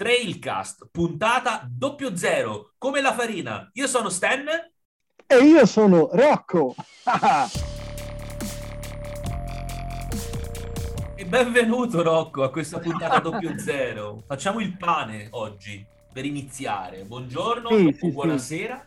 Trailcast, puntata doppio zero, come la farina. Io sono Stan. E io sono Rocco. e benvenuto Rocco a questa puntata doppio zero. Facciamo il pane oggi per iniziare. Buongiorno, sì, sì, buonasera.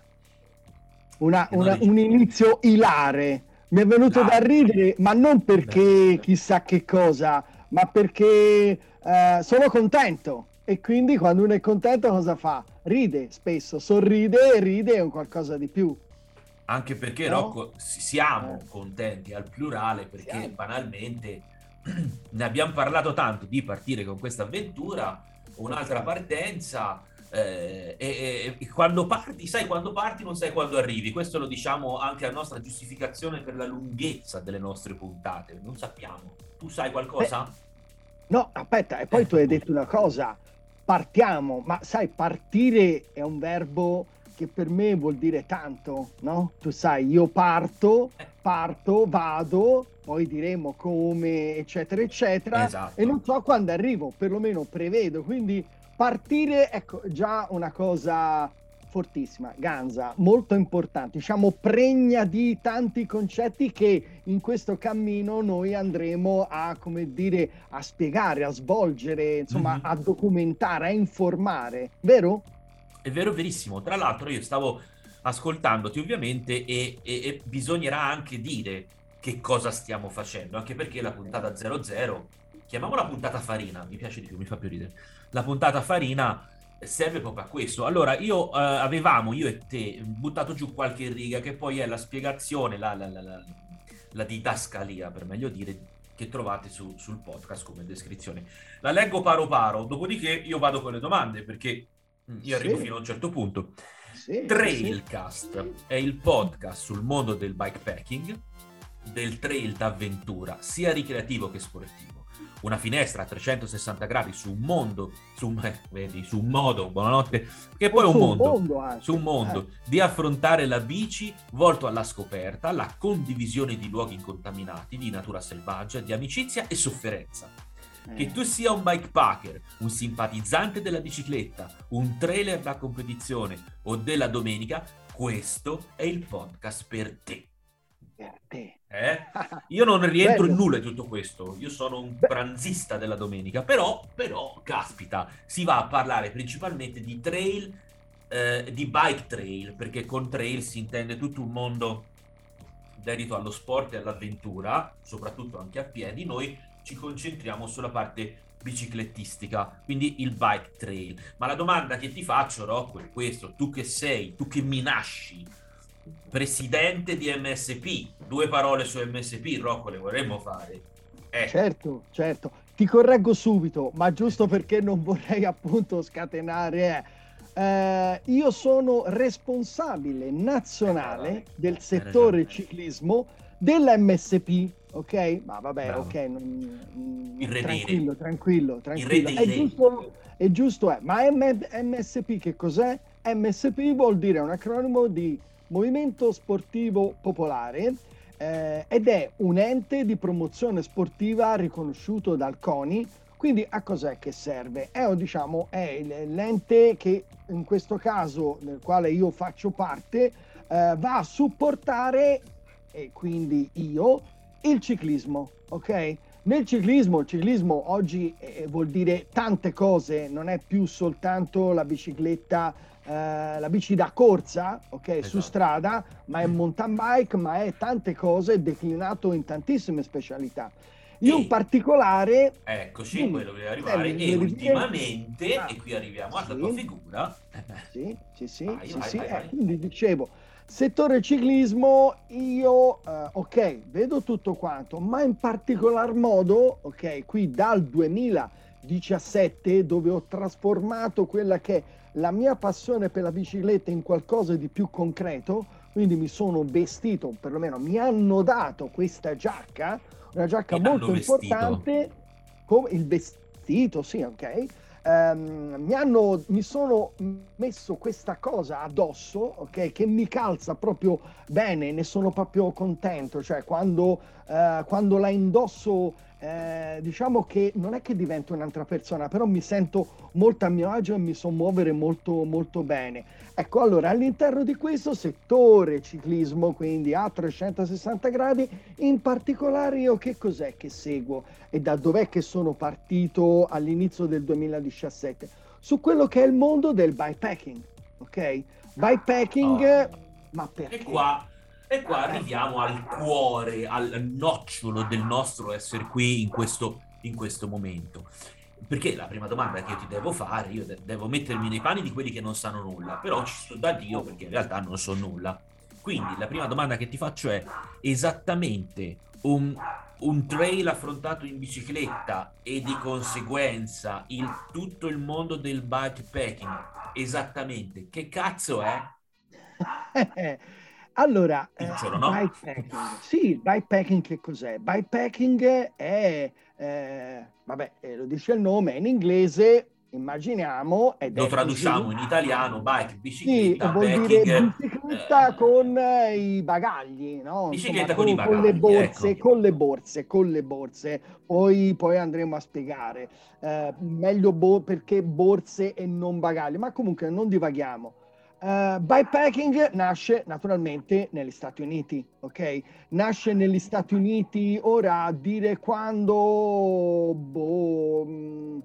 Sì. Una, una, un inizio ilare. Mi è venuto ah, da ridere, ma non perché chissà che cosa, ma perché eh, sono contento e quindi quando uno è contento cosa fa? Ride spesso, sorride e ride è un qualcosa di più. Anche perché, no? Rocco, siamo eh. contenti al plurale perché siamo. banalmente ne abbiamo parlato tanto di partire con questa avventura, un'altra partenza. Eh, e, e, quando parti, sai quando parti, non sai quando arrivi. Questo lo diciamo anche a nostra giustificazione per la lunghezza delle nostre puntate. Non sappiamo. Tu sai qualcosa? Beh, no, aspetta, e poi eh, tu hai detto una cosa partiamo, ma sai, partire è un verbo che per me vuol dire tanto, no? Tu sai, io parto, parto, vado, poi diremo come, eccetera, eccetera, esatto. e non so quando arrivo, perlomeno prevedo, quindi partire, ecco, già una cosa fortissima, Ganza, molto importante, diciamo pregna di tanti concetti che in questo cammino noi andremo a, come dire, a spiegare, a svolgere, insomma, mm-hmm. a documentare, a informare, vero? È vero, verissimo. Tra l'altro io stavo ascoltandoti ovviamente e, e, e bisognerà anche dire che cosa stiamo facendo, anche perché la puntata 00, chiamiamola puntata farina, mi piace di più, mi fa più ridere. La puntata farina serve proprio a questo. Allora, io uh, avevamo, io e te, buttato giù qualche riga che poi è la spiegazione, la, la, la, la didascalia, per meglio dire, che trovate su, sul podcast come descrizione. La leggo paro paro, dopodiché io vado con le domande, perché io arrivo sì. fino a un certo punto. Sì, Trailcast sì. è il podcast sul mondo del bikepacking, del trail d'avventura, sia ricreativo che sportivo una finestra a 360 gradi su un mondo, su, eh, vedi, su un modo, buonanotte, che poi è un mondo, mondo su un mondo eh. di affrontare la bici volto alla scoperta, alla condivisione di luoghi incontaminati, di natura selvaggia, di amicizia e sofferenza. Eh. Che tu sia un bikepacker, un simpatizzante della bicicletta, un trailer da competizione o della domenica, questo è il podcast per te. Per te. Eh? Io non rientro in nulla di tutto questo, io sono un pranzista della domenica, però, però, caspita, si va a parlare principalmente di trail, eh, di bike trail, perché con trail si intende tutto un mondo dedito allo sport e all'avventura, soprattutto anche a piedi, noi ci concentriamo sulla parte biciclettistica, quindi il bike trail. Ma la domanda che ti faccio, Rocco, è questo, tu che sei, tu che mi nasci, presidente di MSP, due parole su MSP, Rocco, le vorremmo fare. Eh. Certo, certo. Ti correggo subito, ma giusto perché non vorrei appunto scatenare. Eh, eh io sono responsabile nazionale eh, del settore ciclismo dell'MSP, ok? Ma vabbè, Bravo. ok, non, non, tranquillo, tranquillo, tranquillo. È giusto, è giusto, è. Ma M- MSP che cos'è? MSP vuol dire un acronimo di Movimento Sportivo Popolare eh, ed è un ente di promozione sportiva riconosciuto dal CONI. Quindi a cos'è che serve? È, diciamo, è l'ente che in questo caso, nel quale io faccio parte, eh, va a supportare, e quindi io, il ciclismo, ok? Nel ciclismo, il ciclismo oggi eh, vuol dire tante cose, non è più soltanto la bicicletta eh, la bici da corsa, ok, esatto. su strada, ma è mountain bike, ma è tante cose declinato in tantissime specialità. Io in particolare... Eccoci, quindi, quello che arrivare. Eh, e ultimamente, ah, e qui arriviamo alla sì, tua figura... Sì, sì, sì, vai, sì, vai, sì vai, eh, quindi dicevo, settore ciclismo, io, eh, ok, vedo tutto quanto, ma in particolar modo, ok, qui dal 2017, dove ho trasformato quella che la mia passione per la bicicletta in qualcosa di più concreto, quindi mi sono vestito, perlomeno mi hanno dato questa giacca, una giacca mi molto importante, come il vestito, sì, ok. Um, mi, hanno, mi sono messo questa cosa addosso, ok, che mi calza proprio bene, ne sono proprio contento, cioè quando, uh, quando la indosso eh, diciamo che non è che divento un'altra persona, però mi sento molto a mio agio e mi so muovere molto, molto bene. Ecco, allora all'interno di questo settore ciclismo, quindi a 360 gradi, in particolare io che cos'è che seguo e da dov'è che sono partito all'inizio del 2017? Su quello che è il mondo del bikepacking, ok? Bikepacking, oh. ma perché? E qua e qua arriviamo al cuore, al nocciolo del nostro essere qui in questo, in questo momento. Perché la prima domanda che io ti devo fare, io de- devo mettermi nei panni di quelli che non sanno nulla, però ci sto da Dio perché in realtà non so nulla. Quindi la prima domanda che ti faccio è esattamente un, un trail affrontato in bicicletta e di conseguenza il, tutto il mondo del bikepacking, esattamente che cazzo è? Allora, eh, no? bikepacking. Sì, bikepacking che cos'è? Bikepacking è, eh, vabbè, eh, lo dice il nome, è in inglese, immaginiamo. Ed lo traduciamo così. in italiano, bike, bicicletta, sì, vuol dire bicicletta eh, con eh, i bagagli, no? Bicicletta Insomma, con, con, i bagagli, con le borse, ecco. con le borse, con le borse. Poi, poi andremo a spiegare. Eh, meglio bo- perché borse e non bagagli, ma comunque non divaghiamo. Uh, bikepacking nasce naturalmente negli Stati Uniti, ok? Nasce negli Stati Uniti, ora a dire quando, boh, mm,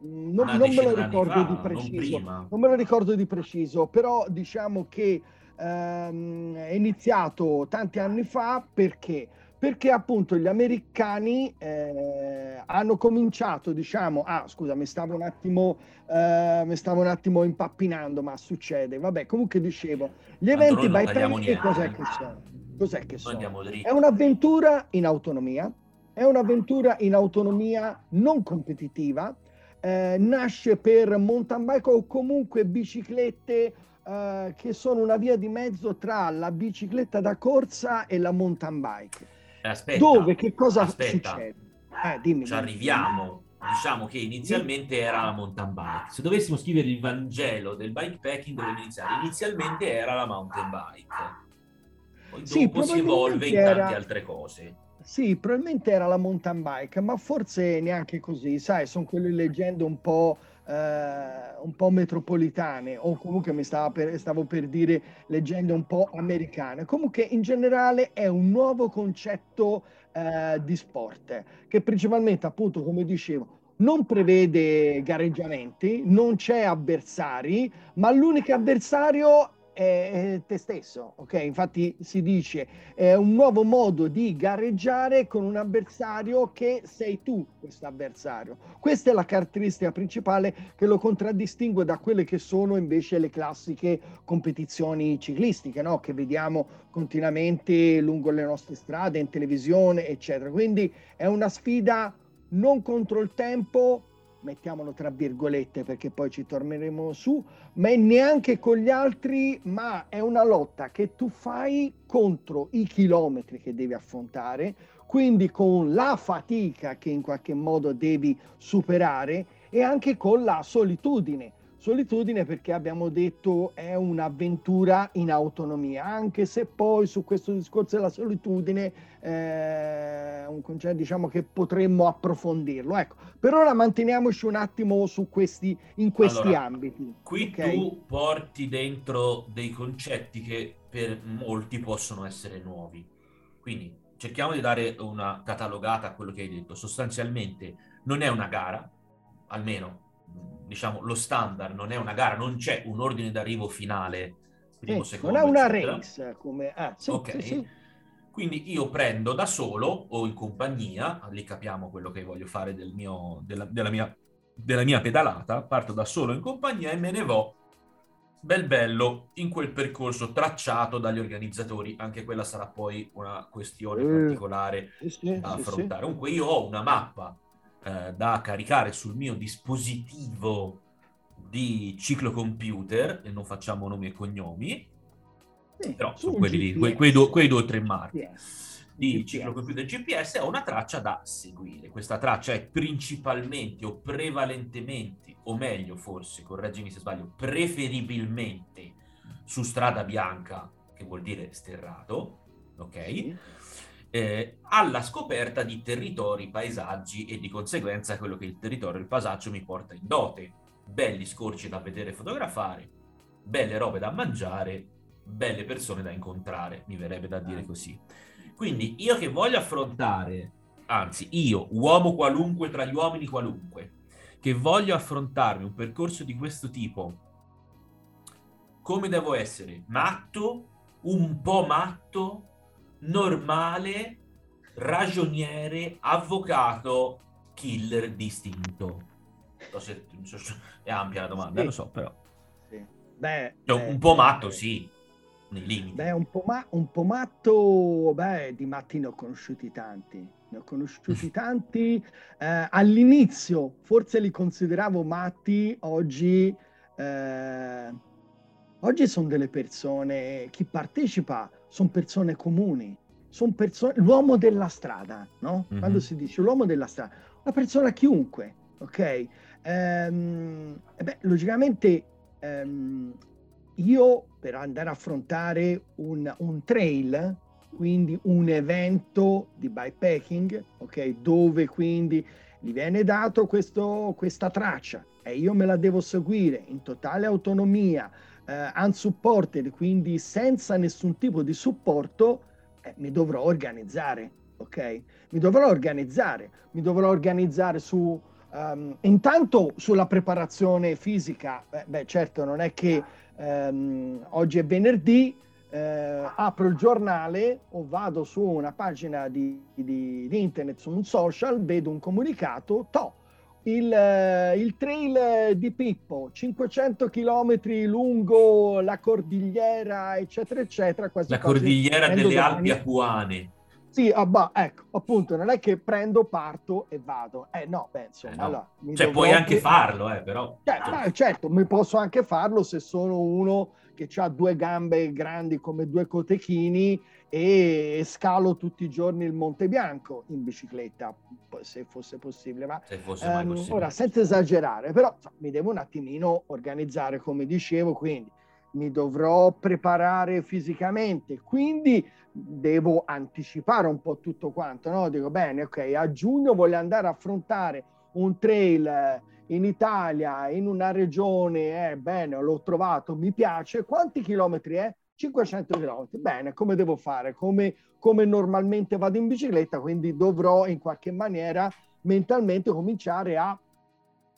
non, non me lo ricordo fa, di preciso, non, non, me lo ricordo di preciso, però diciamo che um, è iniziato tanti anni fa perché perché appunto gli americani eh, hanno cominciato, diciamo, ah scusa, mi stavo un attimo, eh, mi stavo un attimo impappinando, ma succede, vabbè, comunque dicevo, gli eventi bypass cos'è che sono? Cos'è che sono? È un'avventura in autonomia, è un'avventura in autonomia non competitiva, eh, nasce per mountain bike o comunque biciclette eh, che sono una via di mezzo tra la bicicletta da corsa e la mountain bike aspetta, dove che cosa aspetta. succede? Eh, dimmi, Ci arriviamo. Diciamo che inizialmente era la mountain bike. Se dovessimo scrivere il Vangelo del bikepacking, dove iniziare? Inizialmente era la mountain bike. Poi sì, dopo si evolve in tante era... altre cose. Sì, probabilmente era la mountain bike, ma forse neanche così, sai, sono quelle leggende un po' eh, un po' metropolitane o comunque mi per, stavo per dire leggende un po' americane. Comunque in generale è un nuovo concetto eh, di sport che principalmente appunto come dicevo non prevede gareggiamenti, non c'è avversari, ma l'unico avversario è te stesso, ok? Infatti si dice è un nuovo modo di gareggiare con un avversario che sei tu questo avversario. Questa è la caratteristica principale che lo contraddistingue da quelle che sono invece le classiche competizioni ciclistiche, no? Che vediamo continuamente lungo le nostre strade, in televisione, eccetera. Quindi è una sfida non contro il tempo, mettiamolo tra virgolette perché poi ci torneremo su, ma è neanche con gli altri, ma è una lotta che tu fai contro i chilometri che devi affrontare, quindi con la fatica che in qualche modo devi superare e anche con la solitudine Solitudine perché abbiamo detto è un'avventura in autonomia, anche se poi su questo discorso della solitudine è eh, un concetto diciamo che potremmo approfondirlo. Ecco, per ora manteniamoci un attimo su questi, in questi allora, ambiti. Qui okay? tu porti dentro dei concetti che per molti possono essere nuovi. Quindi cerchiamo di dare una catalogata a quello che hai detto. Sostanzialmente non è una gara, almeno diciamo, lo standard, non è una gara, non c'è un ordine d'arrivo finale, primo, eh, secondo, Non è una eccetera. race, come... Ah, sì, ok. Sì, sì. Quindi io prendo da solo o in compagnia, lì capiamo quello che voglio fare del mio, della, della, mia, della mia pedalata, parto da solo in compagnia e me ne vo bel bello in quel percorso tracciato dagli organizzatori. Anche quella sarà poi una questione eh, particolare sì, da affrontare. Comunque io ho una mappa eh, da caricare sul mio dispositivo di ciclocomputer, e non facciamo nomi e cognomi, sì, però sono quelli lì, quei, quei, due, quei, due o tre marchi. Yes. Di GPS. ciclocomputer GPS ho una traccia da seguire. Questa traccia è principalmente o prevalentemente, o meglio forse, correggimi se sbaglio, preferibilmente su strada bianca, che vuol dire sterrato, ok? Sì eh, alla scoperta di territori, paesaggi e di conseguenza quello che il territorio, il paesaggio mi porta in dote. Belli scorci da vedere e fotografare, belle robe da mangiare, belle persone da incontrare, mi verrebbe da dire così. Quindi io che voglio affrontare, anzi io, uomo qualunque tra gli uomini qualunque, che voglio affrontarmi un percorso di questo tipo, come devo essere? Matto, un po' matto, normale, ragioniere, avvocato, killer distinto. So se, è ampia la domanda, sì. lo so, però. Sì. Beh, cioè, un po' matto, sì, nei limiti. Beh, un po', ma- un po' matto, beh, di matti ne ho conosciuti tanti. Ne ho conosciuti tanti. Eh, all'inizio forse li consideravo matti, oggi... Eh, oggi sono delle persone, chi partecipa sono persone comuni, sono persone, l'uomo della strada, no? Mm-hmm. Quando si dice l'uomo della strada, una persona chiunque, ok? Ehm, beh, logicamente ehm, io per andare a affrontare un, un, trail, quindi un evento di bikepacking, ok, dove quindi gli viene dato questo, questa traccia e io me la devo seguire in totale autonomia, eh, unsupported, quindi senza nessun tipo di supporto, eh, mi dovrò organizzare, ok? Mi dovrò organizzare, mi dovrò organizzare su... Um, intanto sulla preparazione fisica, beh, beh certo non è che um, oggi è venerdì, eh, apro il giornale o vado su una pagina di, di, di internet, su un social, vedo un comunicato, to, il, eh, il, trail di Pippo, 500 km lungo la cordigliera, eccetera, eccetera. Quasi la cordigliera delle Alpi Apuane. Sì, ah, bah, ecco, appunto, non è che prendo, parto e vado. Eh no, beh, insomma, eh no. allora... Cioè, puoi anche farlo, eh, però... Certo, beh, certo, mi posso anche farlo se sono uno che ha due gambe grandi come due cotechini e scalo tutti i giorni il Monte Bianco in bicicletta, se fosse possibile. Ma fosse um, possibile. ora, senza esagerare, però mi devo un attimino organizzare, come dicevo, quindi mi dovrò preparare fisicamente, quindi devo anticipare un po' tutto quanto, no? Dico, bene, ok, a giugno voglio andare a affrontare un trail in Italia, in una regione, eh, bene, l'ho trovato, mi piace, quanti chilometri è? 500 chilometri, bene, come devo fare? Come, come normalmente vado in bicicletta, quindi dovrò in qualche maniera mentalmente cominciare a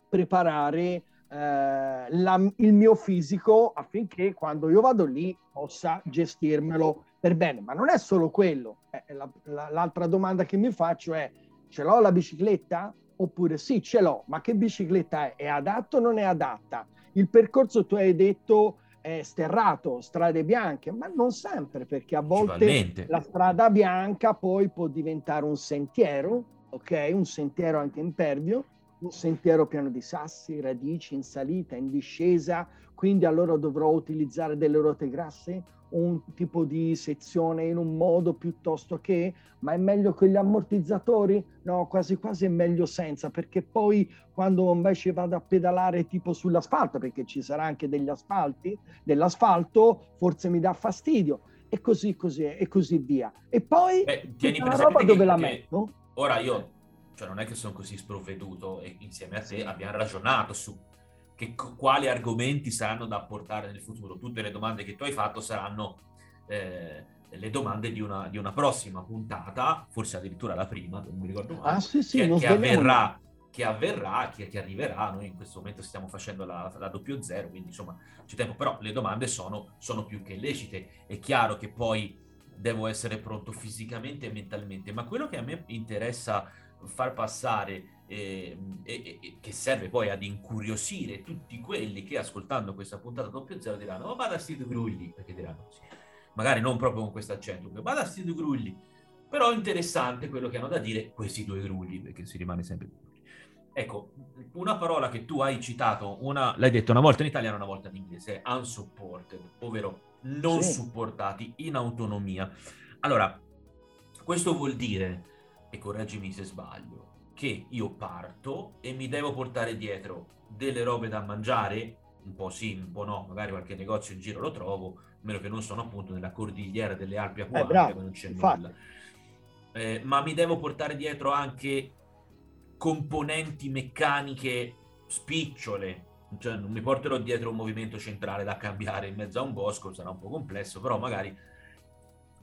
preparare eh, la, il mio fisico affinché quando io vado lì possa gestirmelo per bene. Ma non è solo quello. Eh, la, la, l'altra domanda che mi faccio è, ce l'ho la bicicletta? Oppure sì, ce l'ho, ma che bicicletta è? È adatta o non è adatta? Il percorso tu hai detto è sterrato, strade bianche, ma non sempre, perché a volte la strada bianca poi può diventare un sentiero, ok? Un sentiero anche impervio, un sentiero pieno di sassi, radici, in salita, in discesa, quindi allora dovrò utilizzare delle ruote grasse, un tipo di sezione in un modo piuttosto che, ma è meglio con gli ammortizzatori? No, quasi quasi è meglio senza, perché poi quando invece vado a pedalare tipo sull'asfalto, perché ci sarà anche degli asfalti, dell'asfalto, forse mi dà fastidio, e così, così, e così via. E poi Beh, tieni la roba dove la metto? Ora io, cioè non è che sono così sprovveduto e insieme a te abbiamo ragionato su che, quali argomenti saranno da portare nel futuro. Tutte le domande che tu hai fatto saranno eh, le domande di una, di una, prossima puntata, forse addirittura la prima, non mi ricordo mai, ah, sì, sì, che, che avverrà, che avverrà, che, che, arriverà. Noi in questo momento stiamo facendo la, la doppio zero, quindi insomma c'è tempo, però le domande sono, sono più che lecite. È chiaro che poi devo essere pronto fisicamente e mentalmente, ma quello che a me interessa far passare eh, e, e, che serve poi ad incuriosire tutti quelli che ascoltando questa puntata doppio zero diranno oh vada sti due grugli perché diranno sì. magari non proprio con questo accento vada sti due grugli però interessante quello che hanno da dire questi due grugli perché si rimane sempre ecco una parola che tu hai citato una, l'hai detto una volta in italiano una volta in inglese unsupported ovvero non sì. supportati in autonomia allora questo vuol dire e correggimi se sbaglio che io parto e mi devo portare dietro delle robe da mangiare, un po' sì, un po' no, magari qualche negozio in giro lo trovo, meno che non sono appunto nella cordigliera delle Alpi Apuane, eh, non c'è infatti. nulla. eh, ma mi devo portare dietro anche componenti meccaniche spicciole. Cioè, non mi porterò dietro un movimento centrale da cambiare in mezzo a un bosco, sarà un po' complesso, però magari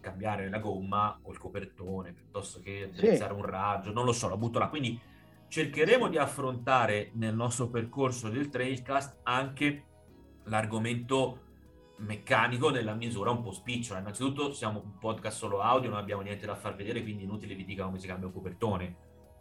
cambiare la gomma o il copertone piuttosto che utilizzare sì. un raggio, non lo so, la butto là. Quindi cercheremo di affrontare nel nostro percorso del Trailcast anche l'argomento meccanico nella misura un po' spicciola. Innanzitutto siamo un podcast solo audio, non abbiamo niente da far vedere, quindi inutile vi dica come si cambia un copertone.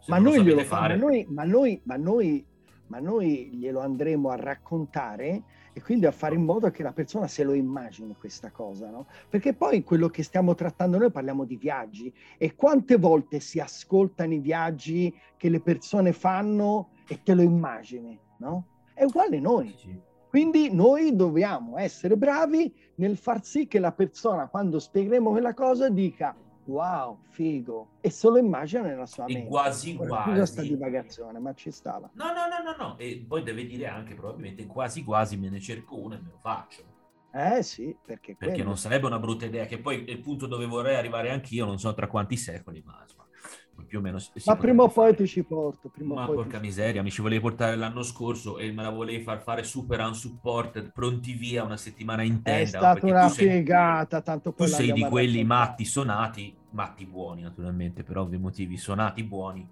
ma noi, fare... ma, noi, ma, noi, ma, noi, ma noi glielo andremo a raccontare e quindi a fare in modo che la persona se lo immagini questa cosa, no? Perché poi quello che stiamo trattando noi parliamo di viaggi e quante volte si ascoltano i viaggi che le persone fanno e te lo immagini, no? È uguale noi. Sì. Quindi noi dobbiamo essere bravi nel far sì che la persona, quando spiegheremo quella cosa, dica wow, figo, e se lo immagina nella sua e mente. quasi quasi. Questa divagazione, ma ci stava. No, no, no, no, no, e poi deve dire anche probabilmente quasi quasi me ne cerco uno e me lo faccio. Eh sì, perché... Perché quello... non sarebbe una brutta idea, che poi è il punto dove vorrei arrivare anch'io, non so tra quanti secoli, ma insomma, più o meno. Ma prima o poi ti ci porto. Ma porca miseria, mi ci volevi portare l'anno scorso e me la volevi far fare super unsupported, pronti via una settimana intera. È stata una figata, tanto poi Tu sei di quelli matti sonati, matti buoni naturalmente, per ovvi motivi, sonati buoni,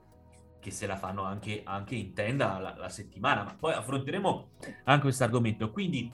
che se la fanno anche, anche in tenda la, la settimana. Ma poi affronteremo anche questo argomento. Quindi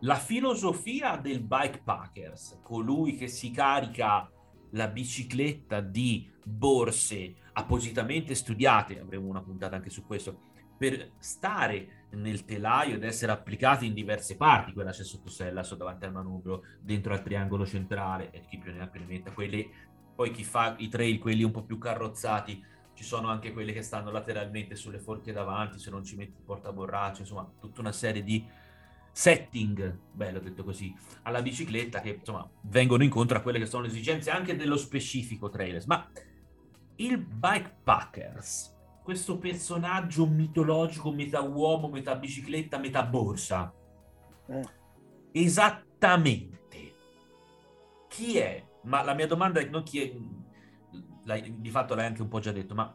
la filosofia del bikepackers, colui che si carica la bicicletta di borse appositamente studiate, avremo una puntata anche su questo, per stare nel telaio ed essere applicati in diverse parti, quella c'è sotto sella, sotto davanti al manubrio, dentro al triangolo centrale, e chi più ne ha più ne metta, quelli, poi chi fa i trail, quelli un po' più carrozzati, ci sono anche quelli che stanno lateralmente sulle forche davanti, se non ci metti il portaborraccio, insomma, tutta una serie di setting, bello detto così, alla bicicletta che insomma vengono incontro a quelle che sono le esigenze anche dello specifico trailers. Ma il bikepackers, questo personaggio mitologico, metà uomo, metà bicicletta, metà borsa, eh. esattamente chi è? Ma la mia domanda è non chi è, l'hai, di fatto l'hai anche un po' già detto, ma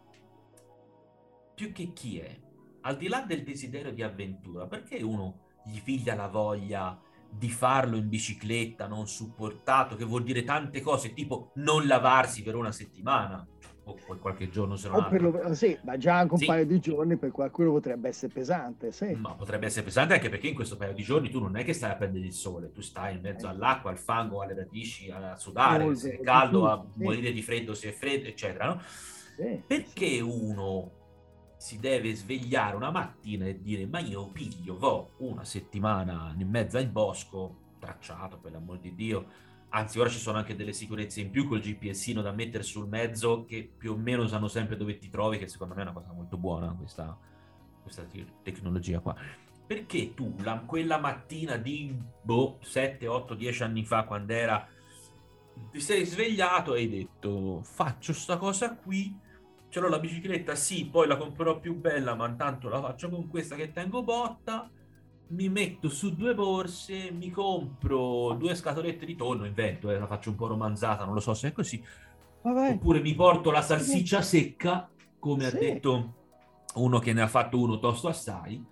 più che chi è, al di là del desiderio di avventura, perché uno gli figlia la voglia di farlo in bicicletta non supportato, che vuol dire tante cose, tipo non lavarsi per una settimana o poi qualche giorno se non lo, sì, ma già anche un sì. paio di giorni per qualcuno potrebbe essere pesante, sì. Ma potrebbe essere pesante anche perché in questo paio di giorni tu non è che stai a prendere il sole, tu stai in mezzo eh. all'acqua, al fango, alle radici, a sudare, Molto, se è caldo, a morire di freddo se è freddo, eccetera, no? Perché uno si deve svegliare una mattina e dire ma io piglio, vo una settimana in mezzo al bosco, tracciato per l'amor di Dio, anzi ora ci sono anche delle sicurezze in più col GPSino da mettere sul mezzo che più o meno sanno sempre dove ti trovi, che secondo me è una cosa molto buona questa, questa tecnologia qua. Perché tu la, quella mattina di boh, 7, 8, 10 anni fa, quando era, ti sei svegliato e hai detto faccio sta cosa qui ce l'ho la bicicletta, sì, poi la comprerò più bella, ma intanto la faccio con questa che tengo botta, mi metto su due borse, mi compro due scatolette di tonno, invento, eh, la faccio un po' romanzata, non lo so se è così, Vabbè. oppure mi porto la salsiccia secca, come sì. ha detto uno che ne ha fatto uno tosto assai,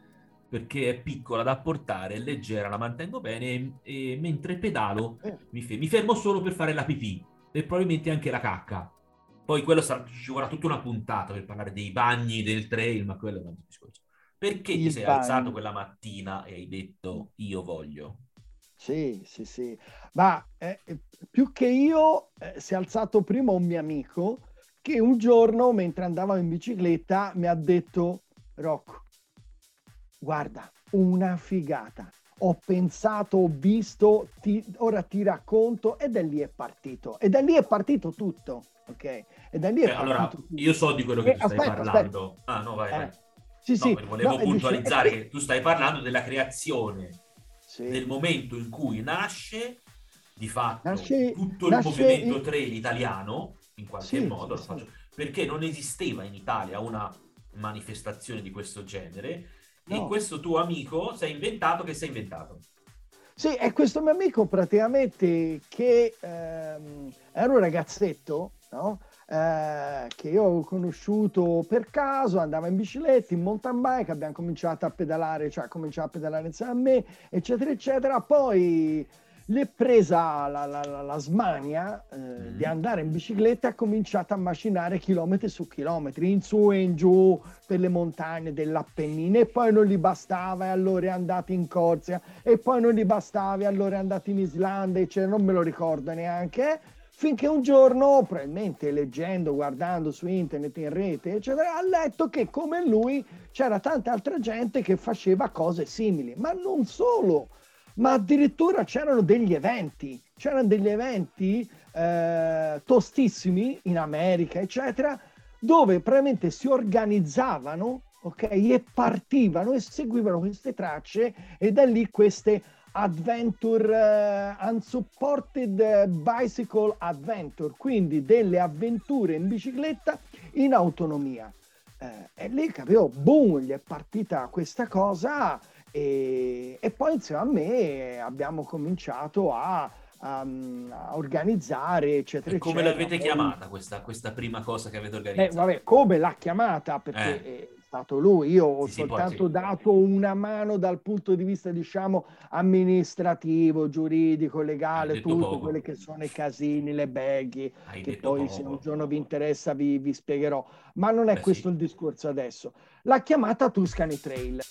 perché è piccola da portare, è leggera, la mantengo bene e, e mentre pedalo eh. mi, fe- mi fermo solo per fare la pipì e probabilmente anche la cacca poi quello sarà, ci vorrà tutta una puntata per parlare dei bagni del trail, ma quello è un altro discorso. Perché Il ti sei bagno. alzato quella mattina e hai detto io voglio? Sì, sì, sì. Ma eh, più che io eh, si è alzato prima un mio amico che un giorno, mentre andavamo in bicicletta, mi ha detto Rocco, guarda, una figata. Ho pensato, ho visto, ti, ora ti racconto e da lì è partito. E da lì è partito tutto ok? E da lì eh, allora, io so di quello che eh, tu stai aspetta, parlando. Aspetta. Ah, no, vai, vai. Eh, sì, no, sì. Volevo no, puntualizzare dice, che tu stai parlando della creazione sì. del momento in cui nasce di fatto nasce, tutto nasce il movimento in... trail italiano, in qualche sì, modo, sì, faccio, perché non esisteva in Italia una manifestazione di questo genere no. e questo tuo amico si è inventato che si è inventato. Sì, è questo mio amico praticamente che ehm, era un ragazzetto, no? eh, che io ho conosciuto per caso, andava in bicicletta, in mountain bike, abbiamo cominciato a pedalare, cioè ha cominciato a pedalare insieme a me, eccetera, eccetera. Poi l'è presa la, la, la, la smania eh, mm. di andare in bicicletta e ha cominciato a macinare chilometri su chilometri, in su e in giù per le montagne dell'Appennino e poi non gli bastava e allora è andato in Corsia e poi non gli bastava e allora è andato in Islanda, eccetera, non me lo ricordo neanche. Finché un giorno, probabilmente leggendo, guardando su internet, in rete, eccetera, ha letto che come lui c'era tanta altra gente che faceva cose simili, ma non solo ma addirittura c'erano degli eventi, c'erano degli eventi eh, tostissimi in America, eccetera, dove praticamente si organizzavano ok, e partivano e seguivano queste tracce e da lì queste adventure uh, unsupported bicycle adventure, quindi delle avventure in bicicletta in autonomia. Eh, e lì capivo, boom, gli è partita questa cosa e, e poi insieme a me abbiamo cominciato a, a, a organizzare, eccetera. E come eccetera. l'avete chiamata questa, questa, prima cosa che avete organizzato? Eh, vabbè, come l'ha chiamata? Perché eh. è stato lui, io ho Sì, sì, soltanto sì. dato una mano dal punto di vista, diciamo, amministrativo, giuridico, legale, tutto poco. quelli che sono i casini, le beghi, Hai che poi se un poco. giorno vi interessa vi, vi spiegherò. Ma non è Beh, questo il discorso adesso. L'ha chiamata Tuscany Trail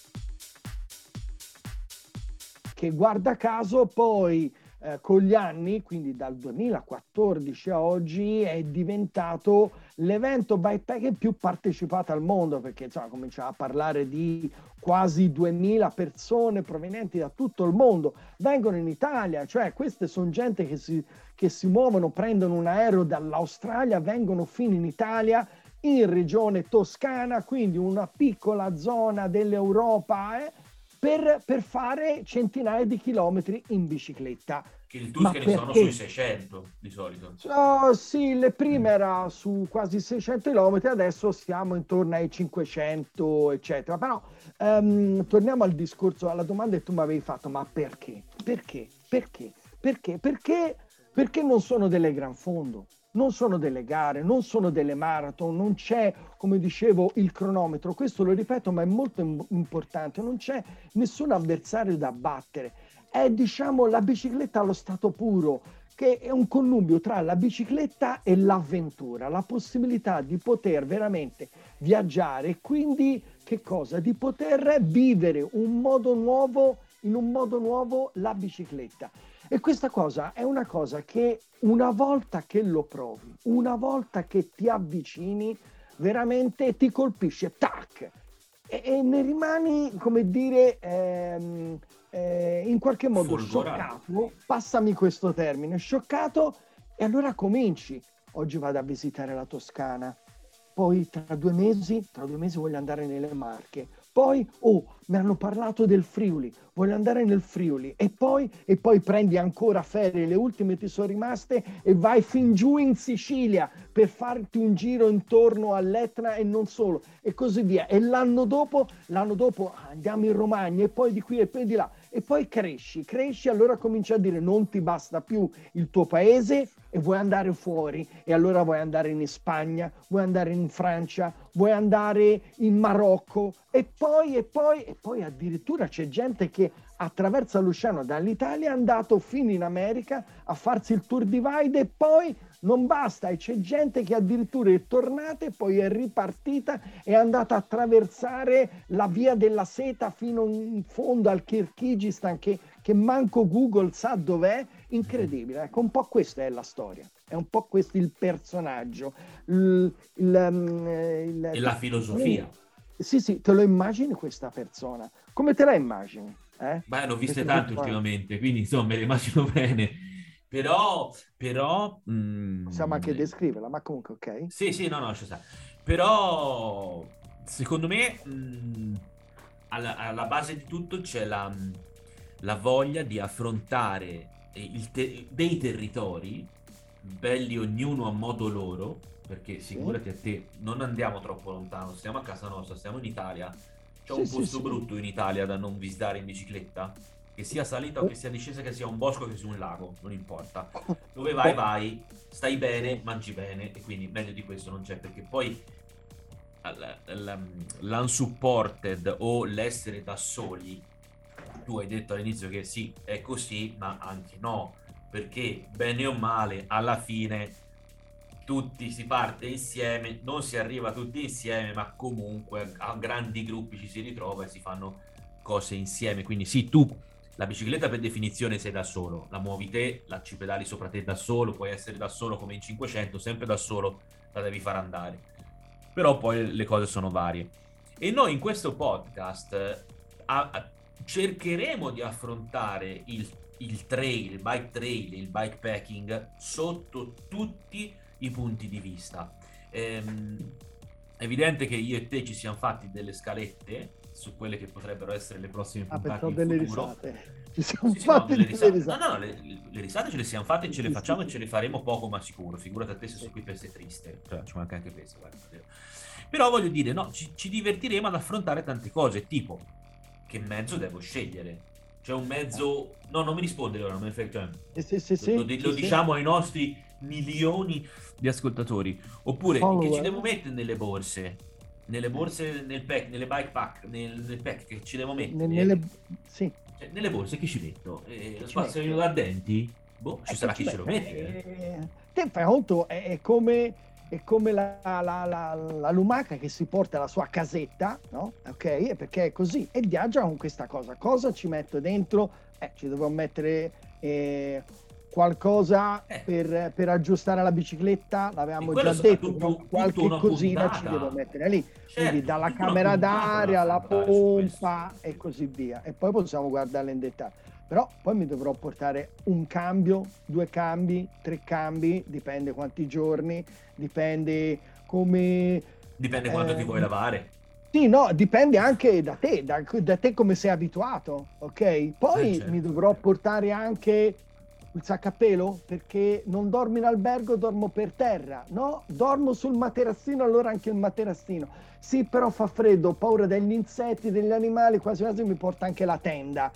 che guarda caso poi eh, con gli anni, quindi dal 2014 a oggi, è diventato l'evento bikepacking più partecipato al mondo, perché insomma cominciava a parlare di quasi 2000 persone provenienti da tutto il mondo, vengono in Italia, cioè queste sono gente che si, che si muovono, prendono un aereo dall'Australia, vengono fino in Italia, in regione toscana, quindi una piccola zona dell'Europa, eh, per, per fare centinaia di chilometri in bicicletta. Che il Tuscany sono sui 600 di solito. Oh, sì, le prime era su quasi 600 km, adesso siamo intorno ai 500, eccetera. Però ehm, torniamo al discorso, alla domanda che tu mi avevi fatto, ma perché? Perché? Perché? Perché? Perché? Perché non sono delle gran fondo, non sono delle gare, non sono delle marathon, non c'è, come dicevo, il cronometro. Questo lo ripeto, ma è molto im- importante, non c'è nessun avversario da battere. È, diciamo, la bicicletta allo stato puro, che è un connubio tra la bicicletta e l'avventura, la possibilità di poter veramente viaggiare e quindi che cosa? Di poter vivere un modo nuovo, in un modo nuovo la bicicletta. E questa cosa è una cosa che una volta che lo provi, una volta che ti avvicini, veramente ti colpisce, tac, e, e ne rimani, come dire, ehm, eh, in qualche modo Folgorato. scioccato, passami questo termine, scioccato, e allora cominci. Oggi vado a visitare la Toscana, poi tra due mesi, tra due mesi voglio andare nelle Marche, poi, oh, mi hanno parlato del Friuli, voglio andare nel Friuli, e poi, e poi prendi ancora ferie, le ultime ti sono rimaste, e vai fin giù in Sicilia per farti un giro intorno all'Etna e non solo, e così via. E l'anno dopo, l'anno dopo andiamo in Romagna, e poi di qui e poi di là, e poi cresci, cresci, allora cominci a dire non ti basta più il tuo paese e vuoi andare fuori, e allora vuoi andare in Spagna, vuoi andare in Francia, vuoi andare in Marocco, e poi, e poi, e poi addirittura c'è gente che attraversa l'oceano dall'Italia è andato fino in America a farsi il tour divide e poi non basta e c'è gente che addirittura è tornata e poi è ripartita e è andata a attraversare la via della seta fino in fondo al Kirghizistan che, che manco Google sa dov'è incredibile ecco un po' questa è la storia è un po' questo il personaggio il, il, um, il- E la filosofia. sì sì te lo immagini questa persona come te la immagini eh? Beh, ne ho viste tante ultimamente, quindi insomma me le immagino bene. Però, però... mm, possiamo anche descriverla ma comunque ok Sì, sì, no, no, ci sta. Però, secondo me, mh, alla, alla base di tutto c'è la, mh, la voglia di affrontare il te- dei territori, belli ognuno a modo loro, perché figurati a te, non andiamo troppo lontano, stiamo a casa nostra, stiamo in Italia. C'è Sì, un sì, posto sì. brutto in Italia da non visitare in bicicletta? Che sia salita o che sia discesa, che sia un bosco, che sia un lago, non importa. Dove vai, vai, stai bene, mangi bene e quindi meglio di questo non c'è perché poi l'unsupported o l'essere da soli, tu hai detto all'inizio che sì, è così, ma anche no, perché bene o male alla fine tutti si parte insieme, non si arriva tutti insieme, ma comunque a grandi gruppi ci si ritrova e si fanno cose insieme. Quindi sì, tu la bicicletta per definizione sei da solo, la muovi te, la ci pedali sopra te da solo, puoi essere da solo come in 500, sempre da solo la devi far andare. Però poi le cose sono varie. E noi in questo podcast a, a, cercheremo di affrontare il, il trail, il bike trail, il bikepacking sotto tutti i punti di vista. Ehm, è evidente che io e te ci siamo fatti delle scalette su quelle che potrebbero essere le prossime ah, puntate ah, delle risate. Ci siamo sì, fatti no, delle risate. risate. No, no, le, le, risate ce le siamo fatte ce le facciamo e ce le faremo poco ma sicuro. Figurati a te se sei qui per essere triste. Cioè, ci manca anche questo, guarda. Però voglio dire, no, ci, ci divertiremo ad affrontare tante cose, tipo che mezzo devo scegliere? C'è un mezzo... No, non mi risponde ora, non mi cioè, eh, sì, sì, sì, lo, lo, lo diciamo ai nostri milioni di ascoltatori. Oppure Follower. che ci devo mettere nelle borse? Nelle borse, nel pack, nelle bike pack, nel, nel pack che ci devo mettere. Nelle, sì. cioè, nelle borse che ci metto? Eh, lo spazzolino da denti? Boh, ci eh, sarà chi ce lo mette. Eh, te fai conto, è, è come, è come la, la, la, la, lumaca che si porta la sua casetta, no? Ok? Perché è così. E viaggia con questa cosa. Cosa ci metto dentro? Eh, ci devo mettere eh, qualcosa eh. per, per, aggiustare la bicicletta, l'avevamo già detto, tutto, qualche tutto cosina puntata. ci devo mettere lì. Certo, Quindi dalla camera d'aria alla pompa e così via. E poi possiamo guardarla in dettaglio. Però poi mi dovrò portare un cambio, due cambi, tre cambi, dipende quanti giorni, dipende come... Dipende eh, quanto ti vuoi lavare. Sì, no, dipende anche da te, da, da te come sei abituato, ok? Poi eh, certo. mi dovrò portare anche il sacco a pelo perché non dormo in albergo, dormo per terra. No, dormo sul materassino, allora anche il materassino. Sì, però fa freddo, ho paura degli insetti, degli animali, quasi quasi mi porta anche la tenda.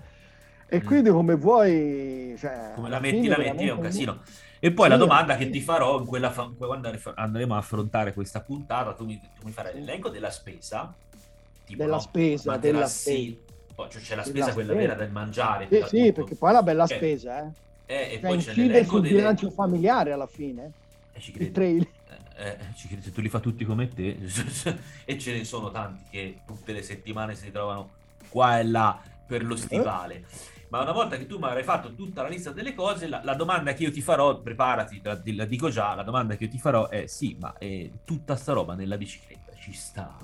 E mm. quindi come vuoi... Cioè, come la metti, la metti, è un casino. E poi sì, la domanda sì. che ti farò in quella fa- quando andremo a affrontare questa puntata, tu mi, tu mi farai l'elenco della spesa. Tipo, della no, spesa, della spesa. Poi cioè, c'è la spesa, quella spesa. vera del mangiare. Sì, sì perché poi è una bella okay. spesa, eh. Eh, e cioè, poi c'è l'elenco sul delle... bilancio familiare alla fine. Eh, ci credi. trail. Eh, eh, ci credi, se tu li fa tutti come te, e ce ne sono tanti che tutte le settimane si trovano qua e là per lo stivale. Eh? Ma una volta che tu mi avrai fatto tutta la lista delle cose, la, la domanda che io ti farò, preparati, la, la, dico già, la domanda che io ti farò è sì, ma è tutta sta roba nella bicicletta ci sta?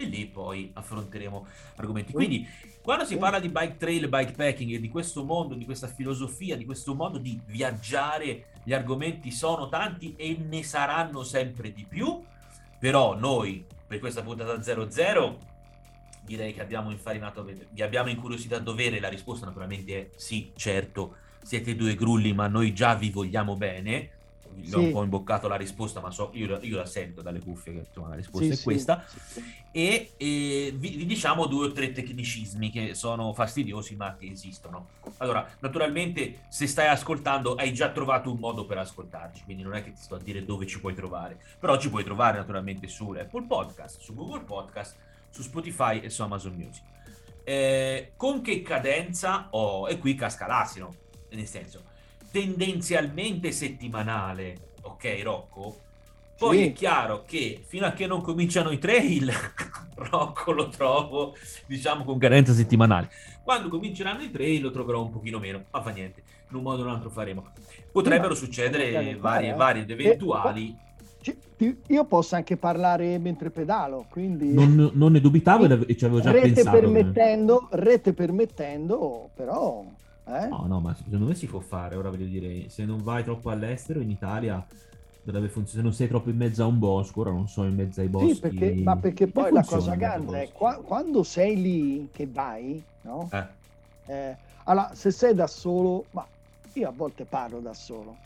E lì poi affronteremo argomenti. Quindi quando si parla di bike trail, bikepacking e di questo mondo, di questa filosofia, di questo modo di viaggiare, gli argomenti sono tanti e ne saranno sempre di più. Però noi, per questa puntata 00, direi che abbiamo infarinato, vi abbiamo incuriosito a dovere. La risposta naturalmente è sì, certo, siete due grulli, ma noi già vi vogliamo bene sì. ho un po' imboccato la risposta, ma so, io, io, la sento dalle cuffie che insomma, la risposta sì, è questa. E, e vi, vi, diciamo due o tre tecnicismi che sono fastidiosi, ma che esistono. Allora, naturalmente, se stai ascoltando, hai già trovato un modo per ascoltarci, quindi non è che ti sto a dire dove ci puoi trovare, però ci puoi trovare naturalmente su Apple Podcast, su Google Podcast, su Spotify e su Amazon Music. Eh, con che cadenza? Oh, e qui casca l'asino, nel senso tendenzialmente settimanale, ok Rocco? Poi sì. è chiaro che fino a che non cominciano i trail, Rocco lo trovo, diciamo, con carenza settimanale. Quando cominceranno i trail lo troverò un pochino meno, ma fa niente, in un modo o un altro faremo. Potrebbero sì, succedere varie, eh. varie ed eventuali... Io posso anche parlare mentre pedalo, quindi... Non, non ne dubitavo e ci avevo già rete pensato. Permettendo, rete permettendo, però eh? No, no, ma secondo me si può fare. Ora voglio dire, se non vai troppo all'estero, in Italia dovrebbe funzionare. Se non sei troppo in mezzo a un bosco, ora non so in mezzo ai boschi. Sì, perché, ma perché poi la cosa grande è qua, quando sei lì che vai, no? Eh. Eh, allora, se sei da solo, ma io a volte parlo da solo.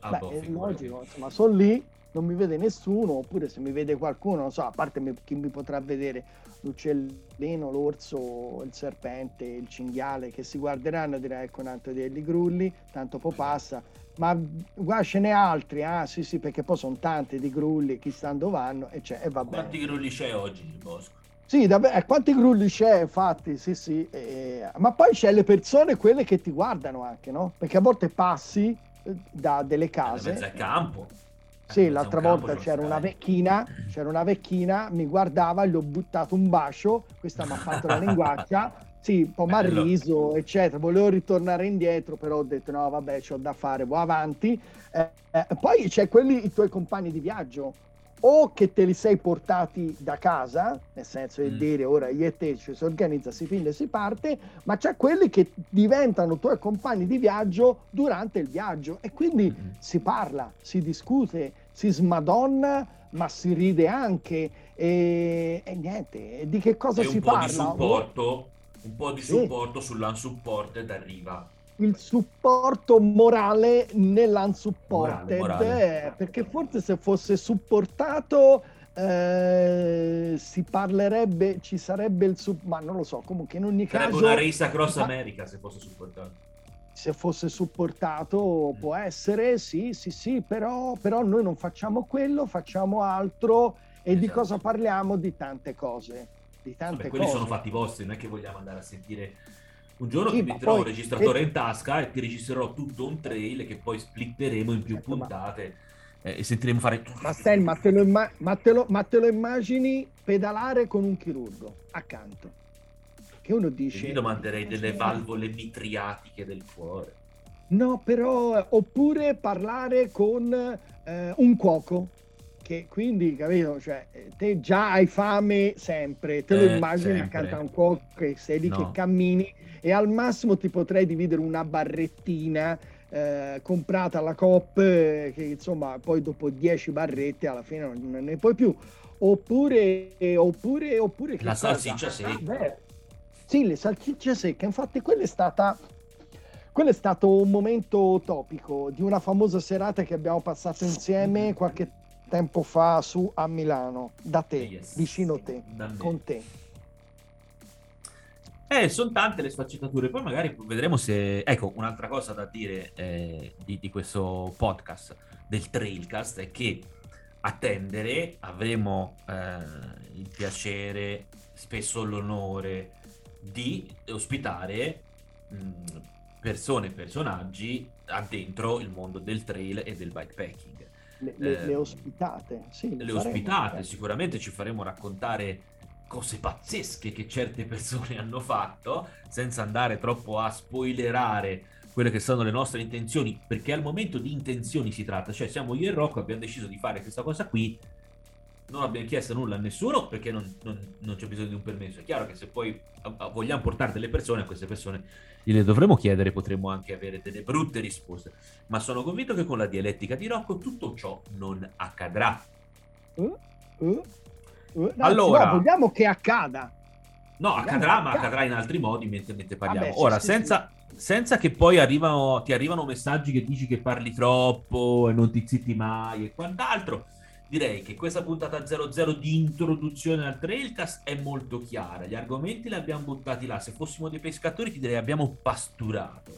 Ah, Beh, boh, è logico, insomma, sono lì, non mi vede nessuno, oppure se mi vede qualcuno, non so, a parte chi mi potrà vedere, l'uccellino, l'orso, il serpente, il cinghiale che si guarderanno e diranno ecco un altro degli grulli, tanto poi passa. Ma guarda, ce n'è altri, ah sì sì, perché poi sono tanti di grulli, chi sta dove vanno e, c'è, e va bene. Quanti grulli c'è oggi nel bosco? Sì, davvero, eh, quanti grulli c'è, infatti, sì, sì. Eh, ma poi c'è le persone, quelle che ti guardano anche, no? Perché a volte passi eh, da delle case. Mezzo al campo. Sì, l'altra volta c'era una vecchina, c'era una vecchina, mi guardava, gli ho buttato un bacio, questa mi ha fatto la linguaccia, sì, un po' mi ha riso, eccetera. Volevo ritornare indietro, però ho detto no, vabbè, c'ho da fare, vuoi avanti. Eh, eh, poi c'è quelli, i tuoi compagni di viaggio, o che te li sei portati da casa, nel senso di mm. dire ora io e te ci si organizza, si finge, si parte, ma c'è quelli che diventano tuoi compagni di viaggio durante il viaggio e quindi mm. si parla, si discute, si smadonna, ma si ride anche e, e niente, di che cosa e si parla? Di supporto, un po' di supporto sì. sull'unsupported arriva il supporto morale nell'unsupported morale, morale. Perché forse se fosse supportato eh, si parlerebbe ci sarebbe il sub ma non lo so comunque in ogni sarebbe caso sarebbe una race across America se fosse supportato se fosse supportato mm. può essere sì sì sì però, però noi non facciamo quello facciamo altro e esatto. di cosa parliamo di tante cose di tante Vabbè, quelli cose. sono fatti vostri non è che vogliamo andare a sentire un giorno sì, ti metterò poi, un registratore eh, in tasca e ti registrerò tutto un trail che poi splitteremo in più ecco, puntate eh, e sentiremo fare tutto. Ma, Stel, ma, te imma- ma, te lo, ma te lo immagini pedalare con un chirurgo accanto? Che uno dice... Io domanderei delle valvole mitriatiche del cuore. No, però, oppure parlare con eh, un cuoco che quindi, capito, cioè, te già hai fame sempre, te lo eh, immagini sempre. accanto a un cuoco che sei lì no. che cammini e al massimo ti potrei dividere una barrettina eh, comprata alla Coop eh, che insomma poi dopo 10 barrette alla fine non ne puoi più oppure oppure oppure la salsiccia secca ah, sì le salsicce secche infatti quella è stata quello è stato un momento topico di una famosa serata che abbiamo passato insieme qualche tempo fa su a Milano da te yes. vicino a te con te eh, sono tante le sfaccettature. Poi magari vedremo se. Ecco, un'altra cosa da dire eh, di, di, questo podcast del Trailcast è che a tendere avremo eh, il piacere, spesso l'onore di ospitare mh, persone e personaggi dentro il mondo del trail e del bikepacking. Le, le, le ospitate, sì. Le, le ospitate, sicuramente ci faremo raccontare cose pazzesche che certe persone hanno fatto, senza andare troppo a spoilerare quelle che sono le nostre intenzioni, perché al momento di intenzioni si tratta, cioè siamo io e Rocco, abbiamo deciso di fare questa cosa qui, non abbiamo chiesto nulla a nessuno perché non, non, non c'è bisogno di un permesso. È chiaro che se poi a, a, vogliamo portare delle persone, a queste persone gliele dovremo chiedere, potremo anche avere delle brutte risposte, ma sono convinto che con la dialettica di Rocco tutto ciò non accadrà. Uh, uh. No, allora, no, vogliamo che accada. No, accadrà, ma accadrà in altri modi mentre, mentre parliamo. Vabbè, Ora, sì, senza, sì. senza, che poi arrivano, ti arrivano messaggi che dici che parli troppo e non ti zitti mai e quant'altro, direi che questa puntata 00 di introduzione al Trailcast è molto chiara. Gli argomenti li abbiamo buttati là. Se fossimo dei pescatori ti direi abbiamo pasturato.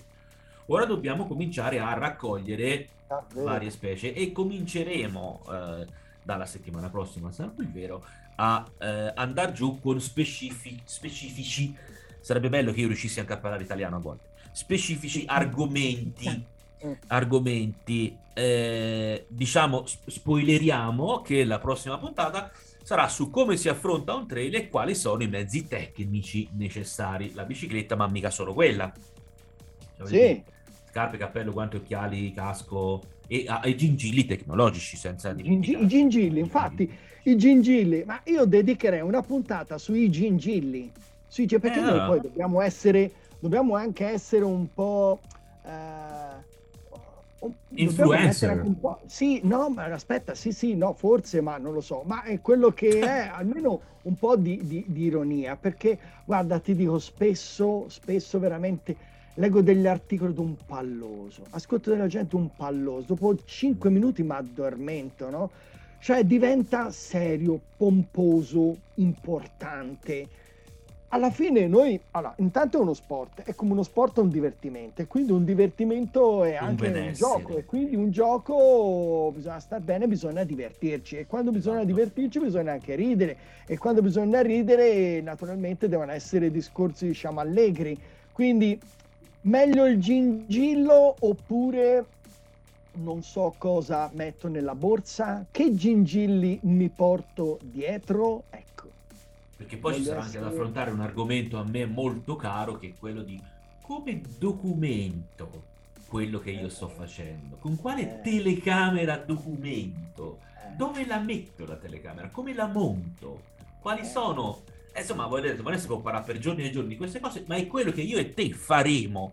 Ora dobbiamo cominciare a raccogliere ah, varie specie e cominceremo... Eh, dalla settimana prossima, sarà più vero, a eh, andare giù con specifici, specifici, sarebbe bello che io riuscissi anche a parlare italiano a volte, specifici argomenti, argomenti, eh, diciamo, spoileriamo che la prossima puntata sarà su come si affronta un trail e quali sono i mezzi tecnici necessari. La bicicletta, ma mica solo quella. Cioè, sì. Scarpe, cappello, guanti, occhiali, casco, e ai gingilli tecnologici senza dimenticare. I gingilli, infatti, i gingilli, ma io dedicherei una puntata sui gingilli, sì, cioè perché eh, noi poi dobbiamo essere, dobbiamo anche essere un po'... Uh, influencer un po'... sì no ma aspetta sì sì no forse ma non lo so ma è quello che è almeno un po' di, di, di ironia perché guarda ti dico spesso spesso veramente leggo degli articoli di un palloso, ascolto della gente un palloso, dopo 5 minuti mi addormento, no? cioè diventa serio, pomposo, importante. Alla fine noi, allora, intanto è uno sport, è come uno sport, è un divertimento, e quindi un divertimento è anche un, un gioco, e quindi un gioco bisogna stare bene, bisogna divertirci, e quando bisogna esatto. divertirci bisogna anche ridere, e quando bisogna ridere naturalmente devono essere discorsi diciamo allegri, quindi meglio il gingillo oppure non so cosa metto nella borsa, che gingilli mi porto dietro, ecco. Perché poi Voglio ci sarà anche da affrontare un argomento a me molto caro che è quello di come documento quello che io sto facendo, con quale eh. telecamera documento, eh. dove la metto la telecamera, come la monto, quali eh. sono... Eh, insomma, voi detto, ma si può parlare per giorni e giorni di queste cose, ma è quello che io e te faremo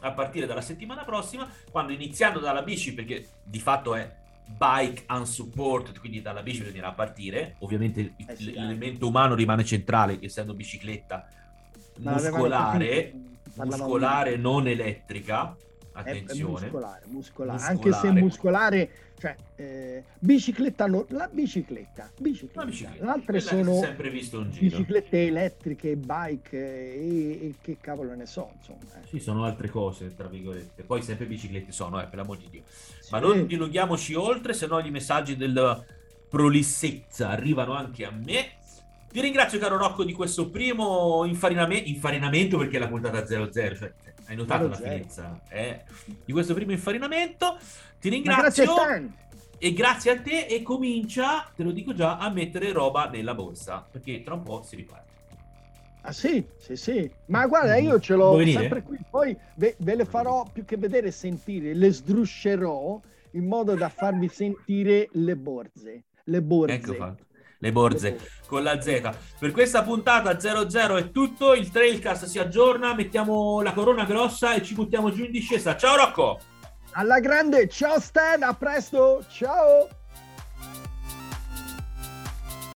a partire dalla settimana prossima, quando iniziando dalla bici, perché di fatto è bike unsupported, quindi dalla bici bisognerà partire, ovviamente eh sì, l'elemento umano rimane centrale, essendo bicicletta muscolare, muscolare non elettrica, attenzione. È muscolare, muscolare, muscolare, anche se muscolare, cioè eh, bicicletta, no, la bicicletta, bicicletta, bicicletta. l'altra sono sempre visto un giro. biciclette elettriche, bike e, e, che cavolo ne so, insomma. Eh. Sì, sono altre cose, tra virgolette. Poi sempre biciclette sono, eh, per l'amor di Dio. Sì. Ma non dilunghiamoci oltre, se no i messaggi del prolissezza arrivano anche a me. Ti ringrazio caro Rocco di questo primo infariname- infarinamento perché è la puntata 00, cioè hai notato la finezza eh, di questo primo infarinamento. Ti ringrazio. Grazie e grazie a te e comincia, te lo dico già, a mettere roba nella borsa, perché tra un po' si riparte. Ah sì, sì, sì. Ma guarda, io ce l'ho sempre qui, poi ve, ve, le farò più che vedere sentire, le sdruscerò in modo da farvi sentire le borse. Le borse. Ecco fatto le borze con la Z. Per questa puntata 00 è tutto, il Trailcast si aggiorna, mettiamo la corona grossa e ci buttiamo giù in discesa. Ciao Rocco! Alla grande, ciao Stan, a presto, ciao!